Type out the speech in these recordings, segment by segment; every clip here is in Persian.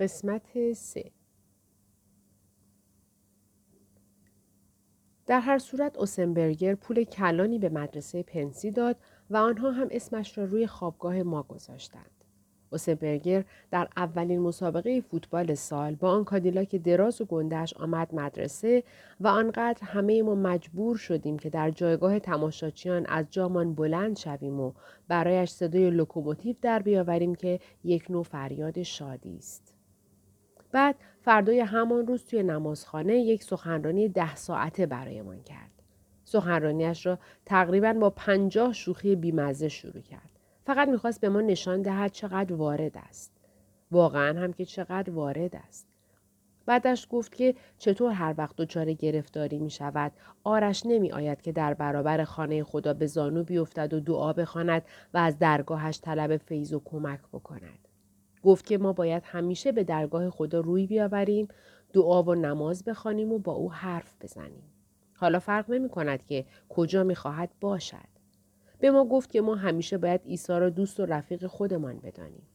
قسمت سه در هر صورت اوسنبرگر پول کلانی به مدرسه پنسی داد و آنها هم اسمش را روی خوابگاه ما گذاشتند. اوسنبرگر در اولین مسابقه فوتبال سال با آن کادیلاک دراز و گندش آمد مدرسه و آنقدر همه ما مجبور شدیم که در جایگاه تماشاچیان از جامان بلند شویم و برایش صدای لوکوموتیو در بیاوریم که یک نوع فریاد شادی است. بعد فردای همان روز توی نمازخانه یک سخنرانی ده ساعته برایمان کرد. سخنرانیش را تقریبا با پنجاه شوخی بیمزه شروع کرد. فقط می‌خواست به ما نشان دهد چقدر وارد است. واقعا هم که چقدر وارد است. بعدش گفت که چطور هر وقت دچار گرفتاری می شود آرش نمی آید که در برابر خانه خدا به زانو بیفتد و دعا بخواند و از درگاهش طلب فیض و کمک بکند. گفت که ما باید همیشه به درگاه خدا روی بیاوریم دعا و نماز بخوانیم و با او حرف بزنیم. حالا فرق نمی کند که کجا می خواهد باشد. به ما گفت که ما همیشه باید عیسی را دوست و رفیق خودمان بدانیم.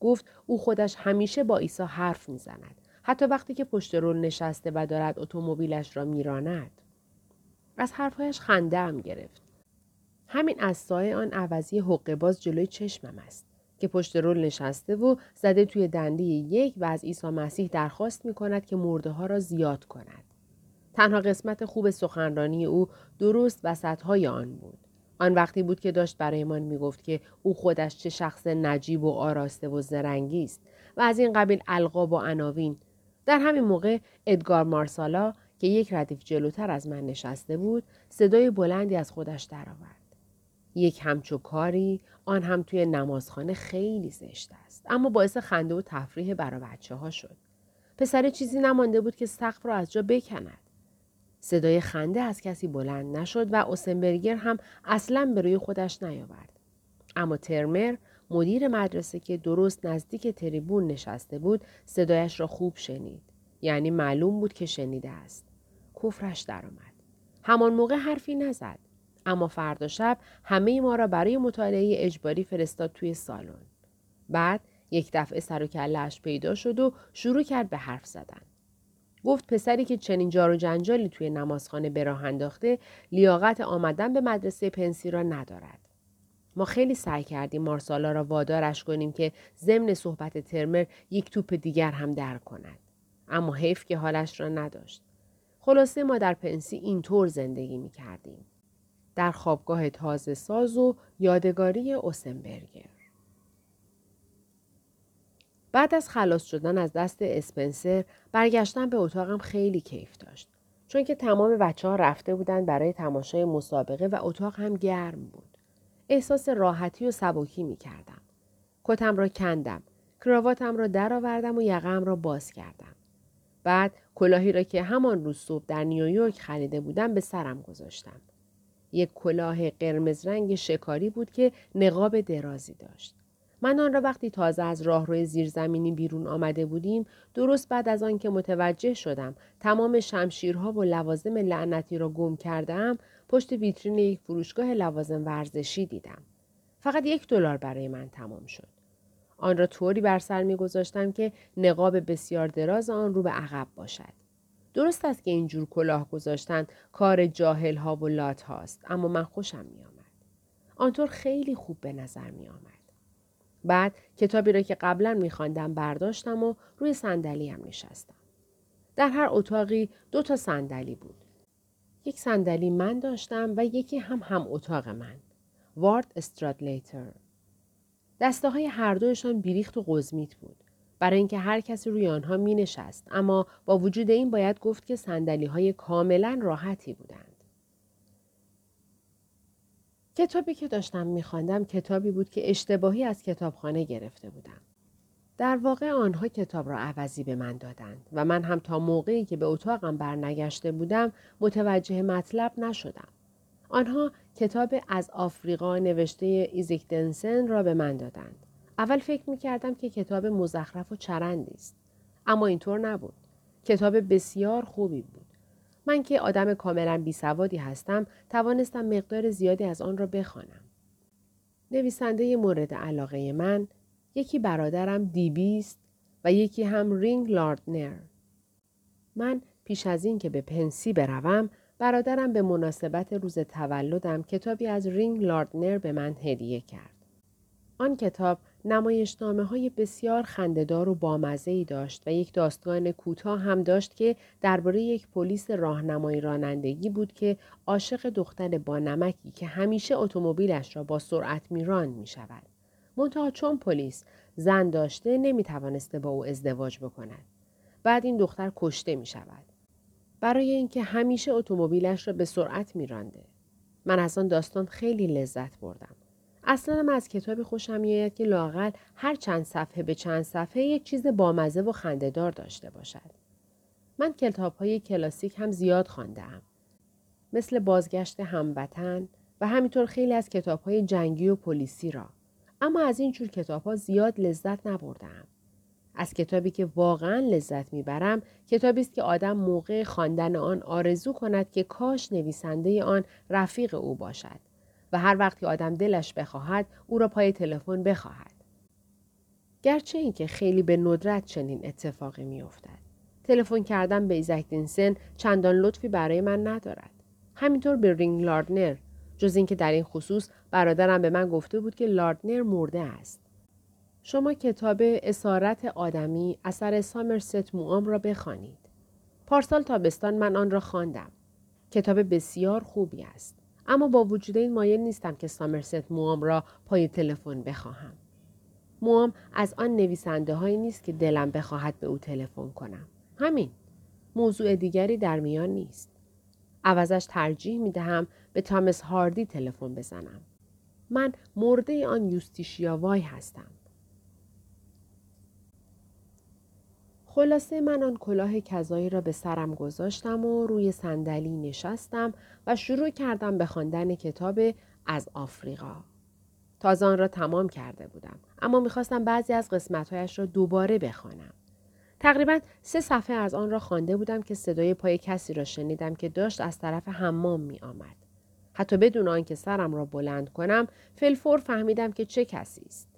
گفت او خودش همیشه با عیسی حرف می‌زند حتی وقتی که پشت رول نشسته و دارد اتومبیلش را میراند. از حرفهایش خنده هم گرفت. همین از سایه آن عوضی حقه باز جلوی چشمم است. که پشت رول نشسته و زده توی دنده یک و از عیسی مسیح درخواست می کند که مرده ها را زیاد کند. تنها قسمت خوب سخنرانی او درست وسط های آن بود. آن وقتی بود که داشت برایمان می گفت که او خودش چه شخص نجیب و آراسته و زرنگی است و از این قبیل القاب و عناوین در همین موقع ادگار مارسالا که یک ردیف جلوتر از من نشسته بود صدای بلندی از خودش درآورد یک همچو کاری آن هم توی نمازخانه خیلی زشت است. اما باعث خنده و تفریح برای بچه ها شد. پسر چیزی نمانده بود که سقف را از جا بکند. صدای خنده از کسی بلند نشد و اوسنبرگر هم اصلا به روی خودش نیاورد. اما ترمر مدیر مدرسه که درست نزدیک تریبون نشسته بود صدایش را خوب شنید. یعنی معلوم بود که شنیده است. کفرش درآمد. همان موقع حرفی نزد. اما فردا شب همه ما را برای مطالعه اجباری فرستاد توی سالن. بعد یک دفعه سر و کلش پیدا شد و شروع کرد به حرف زدن. گفت پسری که چنین جار و جنجالی توی نمازخانه به راه انداخته لیاقت آمدن به مدرسه پنسی را ندارد. ما خیلی سعی کردیم مارسالا را وادارش کنیم که ضمن صحبت ترمر یک توپ دیگر هم در کند. اما حیف که حالش را نداشت. خلاصه ما در پنسی اینطور زندگی می کردیم. در خوابگاه تازه ساز و یادگاری اوسنبرگر. بعد از خلاص شدن از دست اسپنسر برگشتن به اتاقم خیلی کیف داشت. چون که تمام بچه ها رفته بودن برای تماشای مسابقه و اتاق هم گرم بود. احساس راحتی و سبکی می کردم. کتم را کندم. کراواتم را درآوردم و یقم را باز کردم. بعد کلاهی را که همان روز صبح در نیویورک خریده بودم به سرم گذاشتم. یک کلاه قرمز رنگ شکاری بود که نقاب درازی داشت. من آن را وقتی تازه از راهروی زیرزمینی بیرون آمده بودیم درست بعد از آن که متوجه شدم تمام شمشیرها و لوازم لعنتی را گم کردم پشت ویترین یک فروشگاه لوازم ورزشی دیدم. فقط یک دلار برای من تمام شد. آن را طوری بر سر میگذاشتم که نقاب بسیار دراز آن رو به عقب باشد. درست است که اینجور کلاه گذاشتن کار جاهل ها و لات هاست اما من خوشم می آمد. آنطور خیلی خوب به نظر می آمد. بعد کتابی را که قبلا می خواندم برداشتم و روی صندلی هم نشستم. در هر اتاقی دو تا صندلی بود. یک صندلی من داشتم و یکی هم هم اتاق من. وارد استرادلیتر. دسته های هر دوشان بیریخت و قزمیت بود. برای اینکه هر کسی روی آنها می نشست اما با وجود این باید گفت که سندلی های کاملا راحتی بودند. کتابی که داشتم میخواندم کتابی بود که اشتباهی از کتابخانه گرفته بودم. در واقع آنها کتاب را عوضی به من دادند و من هم تا موقعی که به اتاقم برنگشته بودم متوجه مطلب نشدم. آنها کتاب از آفریقا نوشته ایزیک دنسن را به من دادند. اول فکر می کردم که کتاب مزخرف و چرندی است. اما اینطور نبود. کتاب بسیار خوبی بود. من که آدم کاملا بیسوادی هستم توانستم مقدار زیادی از آن را بخوانم. نویسنده مورد علاقه من یکی برادرم دیبی است و یکی هم رینگ لاردنر. من پیش از این که به پنسی بروم برادرم به مناسبت روز تولدم کتابی از رینگ لاردنر به من هدیه کرد. آن کتاب نمایشنامه های بسیار خندهدار و بامزه داشت و یک داستان کوتاه هم داشت که درباره یک پلیس راهنمای رانندگی بود که عاشق دختر با نمکی که همیشه اتومبیلش را با سرعت میران می شود. منتها چون پلیس زن داشته نمی توانسته با او ازدواج بکند. بعد این دختر کشته می شود. برای اینکه همیشه اتومبیلش را به سرعت میرانده. من از آن داستان خیلی لذت بردم. اصلا من از کتابی خوشم میآید که لاقل هر چند صفحه به چند صفحه یک چیز بامزه و خندهدار داشته باشد. من کتاب های کلاسیک هم زیاد خواندم. مثل بازگشت هموطن و همینطور خیلی از کتاب های جنگی و پلیسی را. اما از این جور کتاب ها زیاد لذت نبردم. از کتابی که واقعا لذت می‌برم کتابی است که آدم موقع خواندن آن آرزو کند که کاش نویسنده آن رفیق او باشد و هر وقت که آدم دلش بخواهد او را پای تلفن بخواهد گرچه اینکه خیلی به ندرت چنین اتفاقی میافتد تلفن کردن به ایزک دینسن چندان لطفی برای من ندارد همینطور به رینگ لاردنر جز اینکه در این خصوص برادرم به من گفته بود که لاردنر مرده است شما کتاب اسارت آدمی اثر سامرست موام را بخوانید. پارسال تابستان من آن را خواندم. کتاب بسیار خوبی است. اما با وجود این مایل نیستم که سامرست موام را پای تلفن بخواهم. موام از آن نویسنده هایی نیست که دلم بخواهد به او تلفن کنم. همین. موضوع دیگری در میان نیست. عوضش ترجیح می دهم به تامس هاردی تلفن بزنم. من مرده آن یوستیشیا وای هستم. خلاصه من آن کلاه کذایی را به سرم گذاشتم و روی صندلی نشستم و شروع کردم به خواندن کتاب از آفریقا. تازه آن را تمام کرده بودم اما می‌خواستم بعضی از قسمتهایش را دوباره بخوانم. تقریبا سه صفحه از آن را خوانده بودم که صدای پای کسی را شنیدم که داشت از طرف حمام می آمد. حتی بدون آنکه سرم را بلند کنم فلفور فهمیدم که چه کسی است.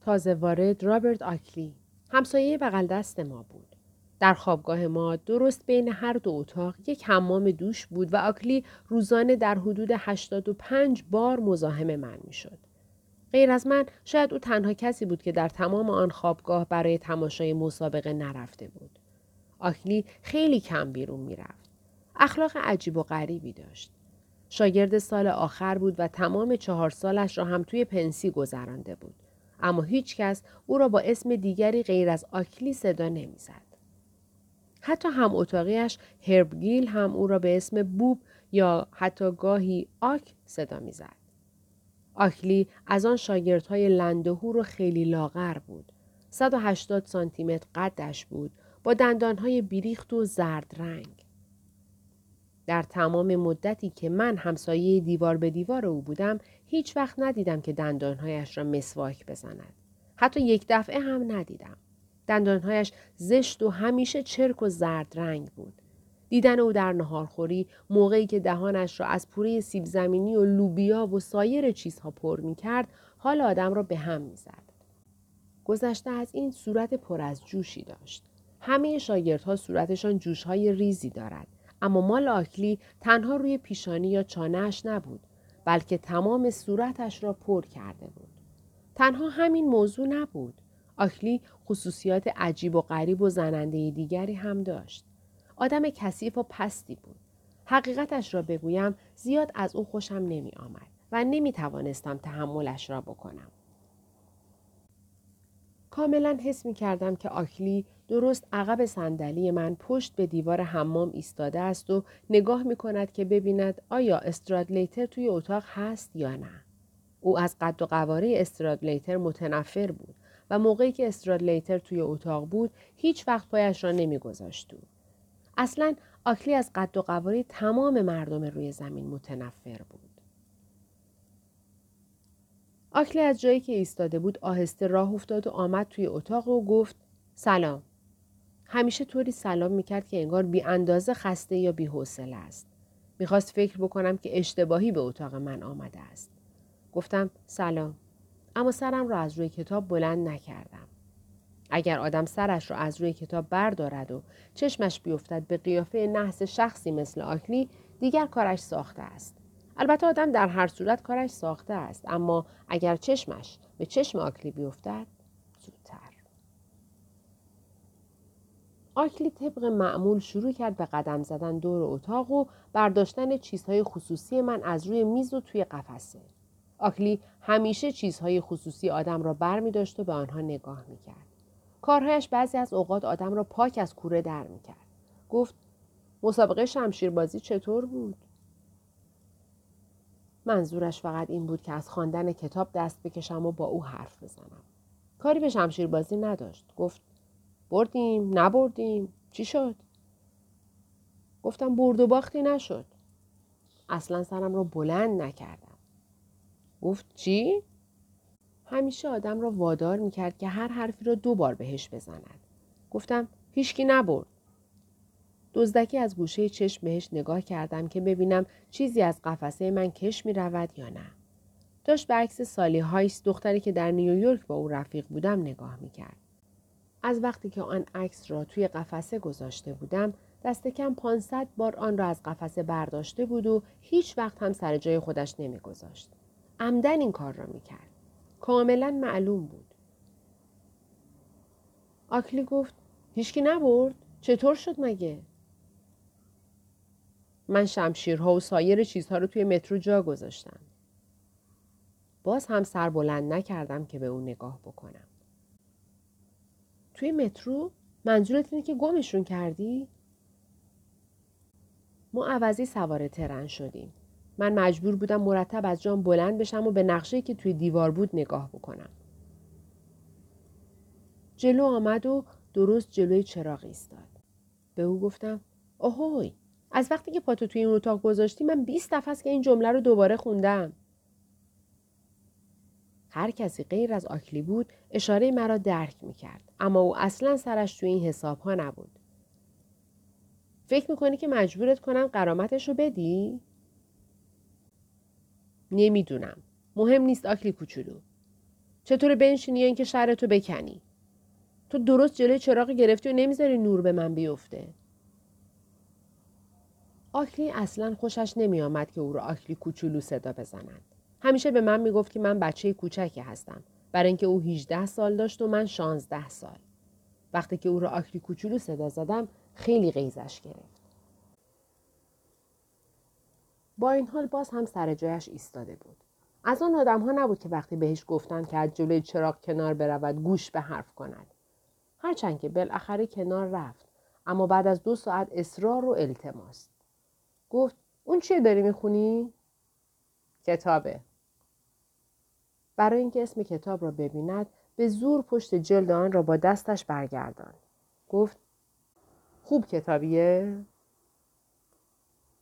تازه وارد رابرت آکلی همسایه بغل دست ما بود. در خوابگاه ما درست بین هر دو اتاق یک حمام دوش بود و آکلی روزانه در حدود 85 بار مزاحم من می‌شد. غیر از من شاید او تنها کسی بود که در تمام آن خوابگاه برای تماشای مسابقه نرفته بود. آکلی خیلی کم بیرون می‌رفت. اخلاق عجیب و غریبی داشت. شاگرد سال آخر بود و تمام چهار سالش را هم توی پنسی گذرانده بود. اما هیچ کس او را با اسم دیگری غیر از آکلی صدا نمی‌زد. حتی هم اتاقیش هربگیل هم او را به اسم بوب یا حتی گاهی آک صدا می‌زد. آکلی از آن شاگردهای لندهور و خیلی لاغر بود. 180 سانتی متر قدش بود با دندانهای بیریخت و زرد رنگ. در تمام مدتی که من همسایه دیوار به دیوار او بودم هیچ وقت ندیدم که دندانهایش را مسواک بزند. حتی یک دفعه هم ندیدم. دندانهایش زشت و همیشه چرک و زرد رنگ بود. دیدن او در نهارخوری موقعی که دهانش را از پوره سیب زمینی و لوبیا و سایر چیزها پر می کرد حال آدم را به هم می زد. گذشته از این صورت پر از جوشی داشت. همه شاگردها صورتشان جوشهای ریزی دارد. اما مال آکلی تنها روی پیشانی یا چانهش نبود بلکه تمام صورتش را پر کرده بود. تنها همین موضوع نبود. آکلی خصوصیات عجیب و غریب و زننده دیگری هم داشت. آدم کثیف و پستی بود. حقیقتش را بگویم زیاد از او خوشم نمی آمد و نمی توانستم تحملش را بکنم. کاملا حس می کردم که آکلی درست عقب صندلی من پشت به دیوار حمام ایستاده است و نگاه می کند که ببیند آیا استرادلیتر توی اتاق هست یا نه. او از قد و قواره استرادلیتر متنفر بود و موقعی که استرادلیتر توی اتاق بود هیچ وقت پایش را نمیگذاشت او. اصلا آکلی از قد و قواره تمام مردم روی زمین متنفر بود. آکلی از جایی که ایستاده بود آهسته راه افتاد و آمد توی اتاق و گفت سلام. همیشه طوری سلام می‌کرد که انگار بی اندازه خسته یا بی حوصله است. می‌خواست فکر بکنم که اشتباهی به اتاق من آمده است. گفتم سلام. اما سرم را از روی کتاب بلند نکردم. اگر آدم سرش را از روی کتاب بردارد و چشمش بیفتد به قیافه نحس شخصی مثل آکلی دیگر کارش ساخته است. البته آدم در هر صورت کارش ساخته است اما اگر چشمش به چشم آکلی بیفتد زودتر. آکلی طبق معمول شروع کرد به قدم زدن دور اتاق و برداشتن چیزهای خصوصی من از روی میز و توی قفسه. آکلی همیشه چیزهای خصوصی آدم را بر می داشت و به آنها نگاه می کرد. کارهایش بعضی از اوقات آدم را پاک از کوره در می کرد. گفت مسابقه شمشیربازی چطور بود؟ منظورش فقط این بود که از خواندن کتاب دست بکشم و با او حرف بزنم. کاری به شمشیربازی نداشت. گفت بردیم نبردیم چی شد؟ گفتم برد و باختی نشد. اصلا سرم را بلند نکردم. گفت چی؟ همیشه آدم را وادار می‌کرد که هر حرفی را دو بار بهش بزند. گفتم هیچکی نبرد. دزدکی از گوشه چشم بهش نگاه کردم که ببینم چیزی از قفسه من کش می رود یا نه. داشت به عکس سالی هایس دختری که در نیویورک با او رفیق بودم نگاه می کرد. از وقتی که آن عکس را توی قفسه گذاشته بودم دست کم 500 بار آن را از قفسه برداشته بود و هیچ وقت هم سر جای خودش نمیگذاشت. عمدن این کار را می‌کرد. کاملا معلوم بود. آکلی گفت هیچکی نبرد؟ چطور شد مگه؟ من شمشیرها و سایر چیزها رو توی مترو جا گذاشتم. باز هم سر بلند نکردم که به اون نگاه بکنم. توی مترو منظورت اینه که گمشون کردی؟ ما عوضی سوار ترن شدیم. من مجبور بودم مرتب از جام بلند بشم و به نقشه که توی دیوار بود نگاه بکنم. جلو آمد و درست جلوی چراغ ایستاد. به او گفتم اوهوی از وقتی که پاتو توی این اتاق گذاشتی من 20 دفعه است که این جمله رو دوباره خوندم. هر کسی غیر از آکلی بود اشاره مرا درک می کرد. اما او اصلا سرش توی این حساب ها نبود. فکر می‌کنی که مجبورت کنم قرامتش رو بدی؟ نمی‌دونم. مهم نیست آکلی کوچولو. چطور بنشینی یا اینکه شرتو بکنی؟ تو درست جلوی چراغ گرفتی و نمی‌ذاری نور به من بیفته. آکلی اصلا خوشش نمیآمد که او را آکلی کوچولو صدا بزنند. همیشه به من می‌گفت که من بچه کوچکی هستم برای اینکه او 18 سال داشت و من 16 سال. وقتی که او را آکلی کوچولو صدا زدم خیلی غیزش گرفت. با این حال باز هم سر جایش ایستاده بود. از آن آدم ها نبود که وقتی بهش گفتن که از جلوی چراغ کنار برود گوش به حرف کند. هرچند که بالاخره کنار رفت اما بعد از دو ساعت اصرار و التماس. گفت اون چیه داری می‌خونی؟ کتابه. برای اینکه اسم کتاب را ببیند به زور پشت جلد آن را با دستش برگردان. گفت خوب کتابیه؟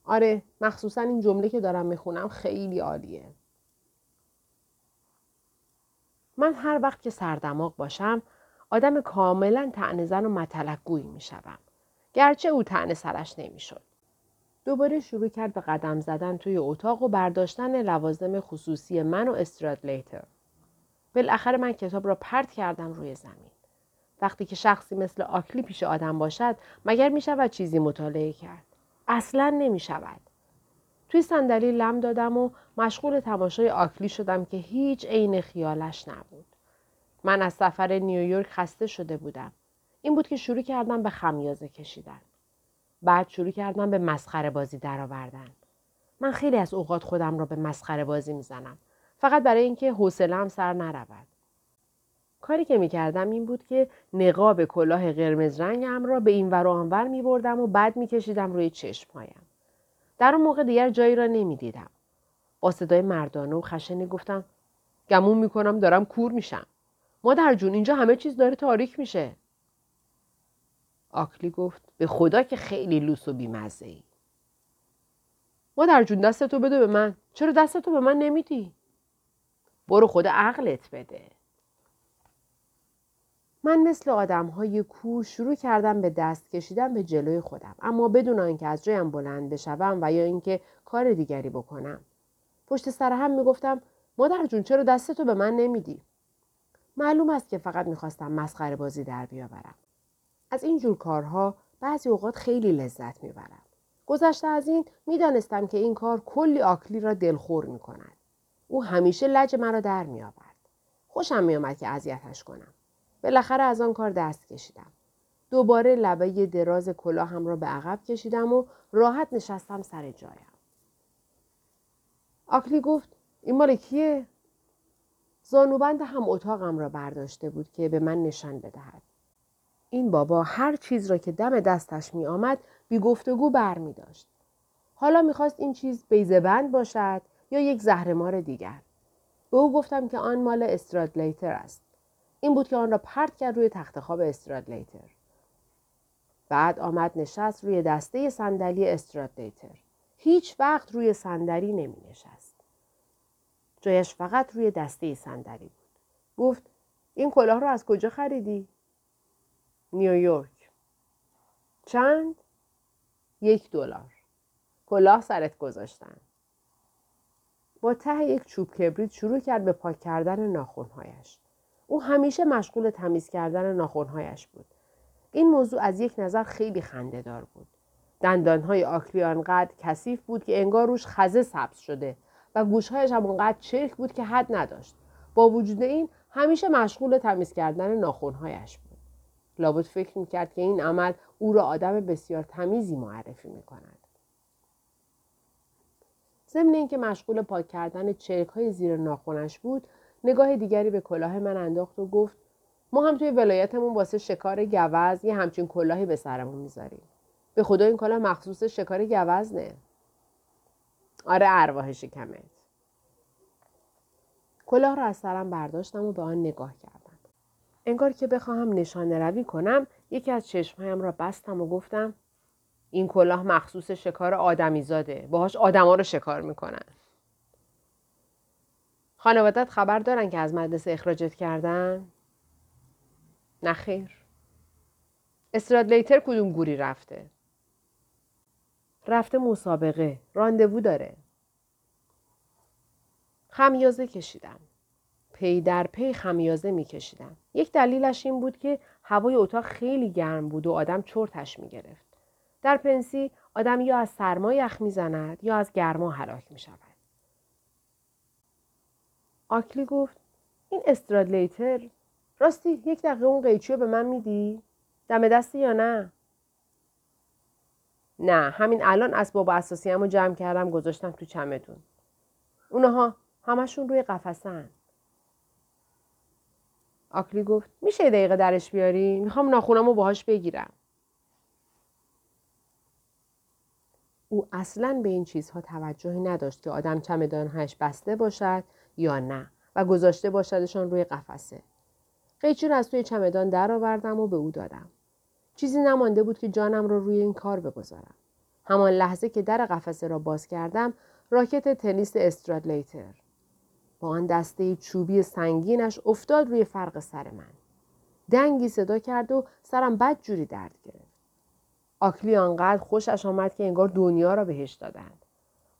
آره مخصوصا این جمله که دارم می‌خونم خیلی عالیه. من هر وقت که سردماغ باشم آدم کاملا تعنزن و متلقگویی می‌شوم. گرچه او تعنه سرش نمی‌شد. دوباره شروع کرد به قدم زدن توی اتاق و برداشتن لوازم خصوصی من و استرادلیتر. بالاخره من کتاب را پرت کردم روی زمین. وقتی که شخصی مثل آکلی پیش آدم باشد مگر می شود چیزی مطالعه کرد؟ اصلا نمی شود. توی صندلی لم دادم و مشغول تماشای آکلی شدم که هیچ عین خیالش نبود. من از سفر نیویورک خسته شده بودم. این بود که شروع کردم به خمیازه کشیدن. بعد شروع کردم به مسخره بازی درآوردن. من خیلی از اوقات خودم را به مسخره بازی می‌زنم. فقط برای اینکه حوصله‌ام سر نرود. کاری که می‌کردم این بود که نقاب کلاه قرمز رنگم را به این ور و آنور می بردم و بعد میکشیدم روی چشمهایم. در اون موقع دیگر جایی را نمی‌دیدم. با صدای مردانه و خشنی گفتم گمون می‌کنم دارم کور میشم. مادر جون اینجا همه چیز داره تاریک میشه. آکلی گفت به خدا که خیلی لوس و بیمزه ای. مادر جون دستتو بده به من. چرا دستتو به من نمیدی؟ برو خدا عقلت بده. من مثل آدم های کو شروع کردم به دست کشیدن به جلوی خودم اما بدون آنکه از جایم بلند بشوم و یا اینکه کار دیگری بکنم. پشت سر هم می‌گفتم مادر جون چرا دستتو به من نمیدی؟ معلوم است که فقط می‌خواستم مسخره بازی در بیاورم. از این جور کارها بعضی اوقات خیلی لذت می‌برم. گذشته از این می‌دانستم که این کار کلی آکلی را دلخور می کند. او همیشه لج مرا در می آورد. خوشم می آمد که اذیتش کنم. بالاخره از آن کار دست کشیدم. دوباره لبه دراز کلاهم را به عقب کشیدم و راحت نشستم سر جایم. آکلی گفت این مال کیه؟ زانوبند هم اتاقم را برداشته بود که به من نشان بدهد. این بابا هر چیز را که دم دستش می آمد بی گفتگو بر می داشت. حالا می‌خواست این چیز بیزبند باشد یا یک زهرمار دیگر. به او گفتم که آن مال استرادلیتر است. این بود که آن را پرت کرد روی تخت خواب استرادلیتر. بعد آمد نشست روی دسته صندلی استرادلیتر. هیچ وقت روی صندلی نمی نشست. جایش فقط روی دسته صندلی بود. گفت این کلاه رو از کجا خریدی؟ نیویورک. چند؟ یک دلار. کلاه سرت گذاشتن. با ته یک چوب کبریت شروع کرد به پاک کردن ناخونهایش. او همیشه مشغول تمیز کردن ناخونهایش بود. این موضوع از یک نظر خیلی خندهدار بود. دندانهای آکلی آنقدر کثیف بود که انگار روش خزه سبز شده و گوشهایش هم آنقدر چرک بود که حد نداشت. با وجود این همیشه مشغول تمیز کردن ناخونهایش بود. لابد فکر می‌کرد که این عمل او را آدم بسیار تمیزی معرفی می‌کند. ضمن اینکه مشغول پاک کردن چرک های زیر ناخونش بود نگاه دیگری به کلاه من انداخت و گفت ما هم توی ولایتمون واسه شکار گوز یه همچین کلاهی به سرمون می‌ذاریم. به خدا این کلاه مخصوص شکار گوز نه آره ارواح شکمت. کلاه را از سرم برداشتم و به آن نگاه کردم. انگار که بخواهم نشانه روی کنم یکی از چشمهایم را بستم و گفتم این کلاه مخصوص شکار آدمی زاده. باهاش آدما رو شکار می‌کنن. خانوادت خبر دارن که از مدرسه اخراجت کردن؟ نخیر. استرادلیتر کدوم گوری رفته؟ رفته مسابقه. راندوو داره. خمیازه کشیدم. پی در پی خمیازه میکشیدم. یک دلیلش این بود که هوای اتاق خیلی گرم بود و آدم چرتش می‌گرفت. در پنسی آدم یا از سرما یخ می‌زند یا از گرما هلاک می شود. آکلی گفت این استرادلیتر راستی یک دقیقه اون قیچی به من میدی؟ دم دستی یا نه؟ نه همین الان اسباب اساسی رو جمع کردم گذاشتم تو چمدون. اونها همشون روی قفسن. آکلی گفت میشه دقیقه درش بیاری؟ می‌خوام ناخونم رو باهاش بگیرم. او اصلا به این چیزها توجهی نداشت که آدم چمدانهایش بسته باشد یا نه و گذاشته باشدشان روی قفسه. قیچی را از توی چمدان درآوردم و به او دادم. چیزی نمانده بود که جانم را روی این کار بگذارم. همان لحظه که در قفسه را باز کردم راکت تنیس استرادلیتر با آن دسته چوبی سنگینش افتاد روی فرق سر من. دنگی صدا کرد و سرم بد جوری درد گرفت. آکلی آنقدر خوشش آمد که انگار دنیا را بهش دادند.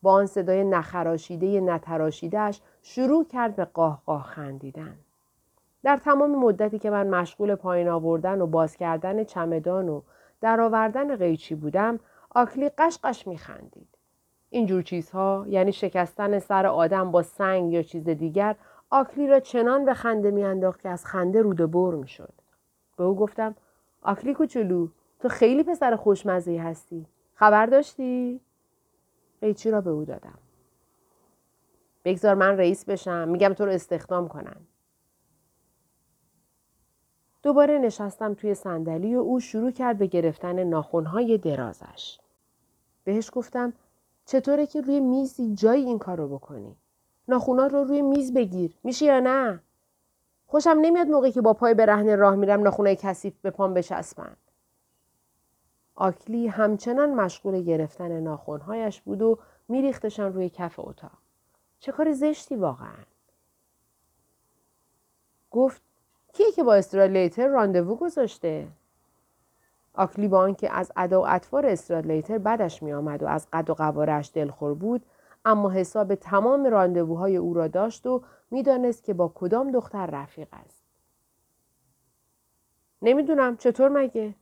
با آن صدای نخراشیده نتراشیدهش شروع کرد به قاه قاه خندیدن. در تمام مدتی که من مشغول پایین آوردن و باز کردن چمدان و درآوردن قیچی بودم آکلی قشقش میخندید. اینجور چیزها یعنی شکستن سر آدم با سنگ یا چیز دیگر آکلی را چنان به خنده میانداخت که از خنده روده بر می‌شد. به او گفتم آکلی کوچولو تو خیلی پسر خوشمزه هستی. خبر داشتی؟ قیچی را به او دادم. بگذار من رئیس بشم. میگم تو رو استخدام کنن. دوباره نشستم توی صندلی و او شروع کرد به گرفتن ناخونهای درازش. بهش گفتم چطوره که روی میزی جایی این کار رو بکنی؟ ناخونات رو روی میز بگیر. میشه یا نه؟ خوشم نمیاد موقعی که با پای برهنه راه میرم ناخونای کثیف به پام بچسبن. آکلی همچنان مشغول گرفتن ناخونهایش بود و میریختشان روی کف اتاق. چه کار زشتی واقعا. گفت کیه که با استرالیتر راندوو گذاشته؟ آکلی با آنکه از ادا و اطوار استرالیتر بدش می آمد و از قد و قوارش دلخور بود اما حساب تمام راندووهای او را داشت و می‌دانست که با کدام دختر رفیق است. نمی‌دونم چطور مگه؟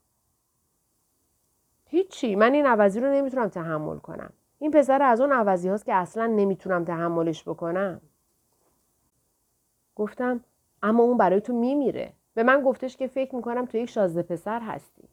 هیچی من این عوضی رو نمی‌تونم تحمل کنم. این پسر از اون عوضی هاست که اصلا نمی‌تونم تحملش بکنم. گفتم اما اون برای تو میمیره. به من گفتش که فکر می‌کنم تو یک شازده پسر هستی.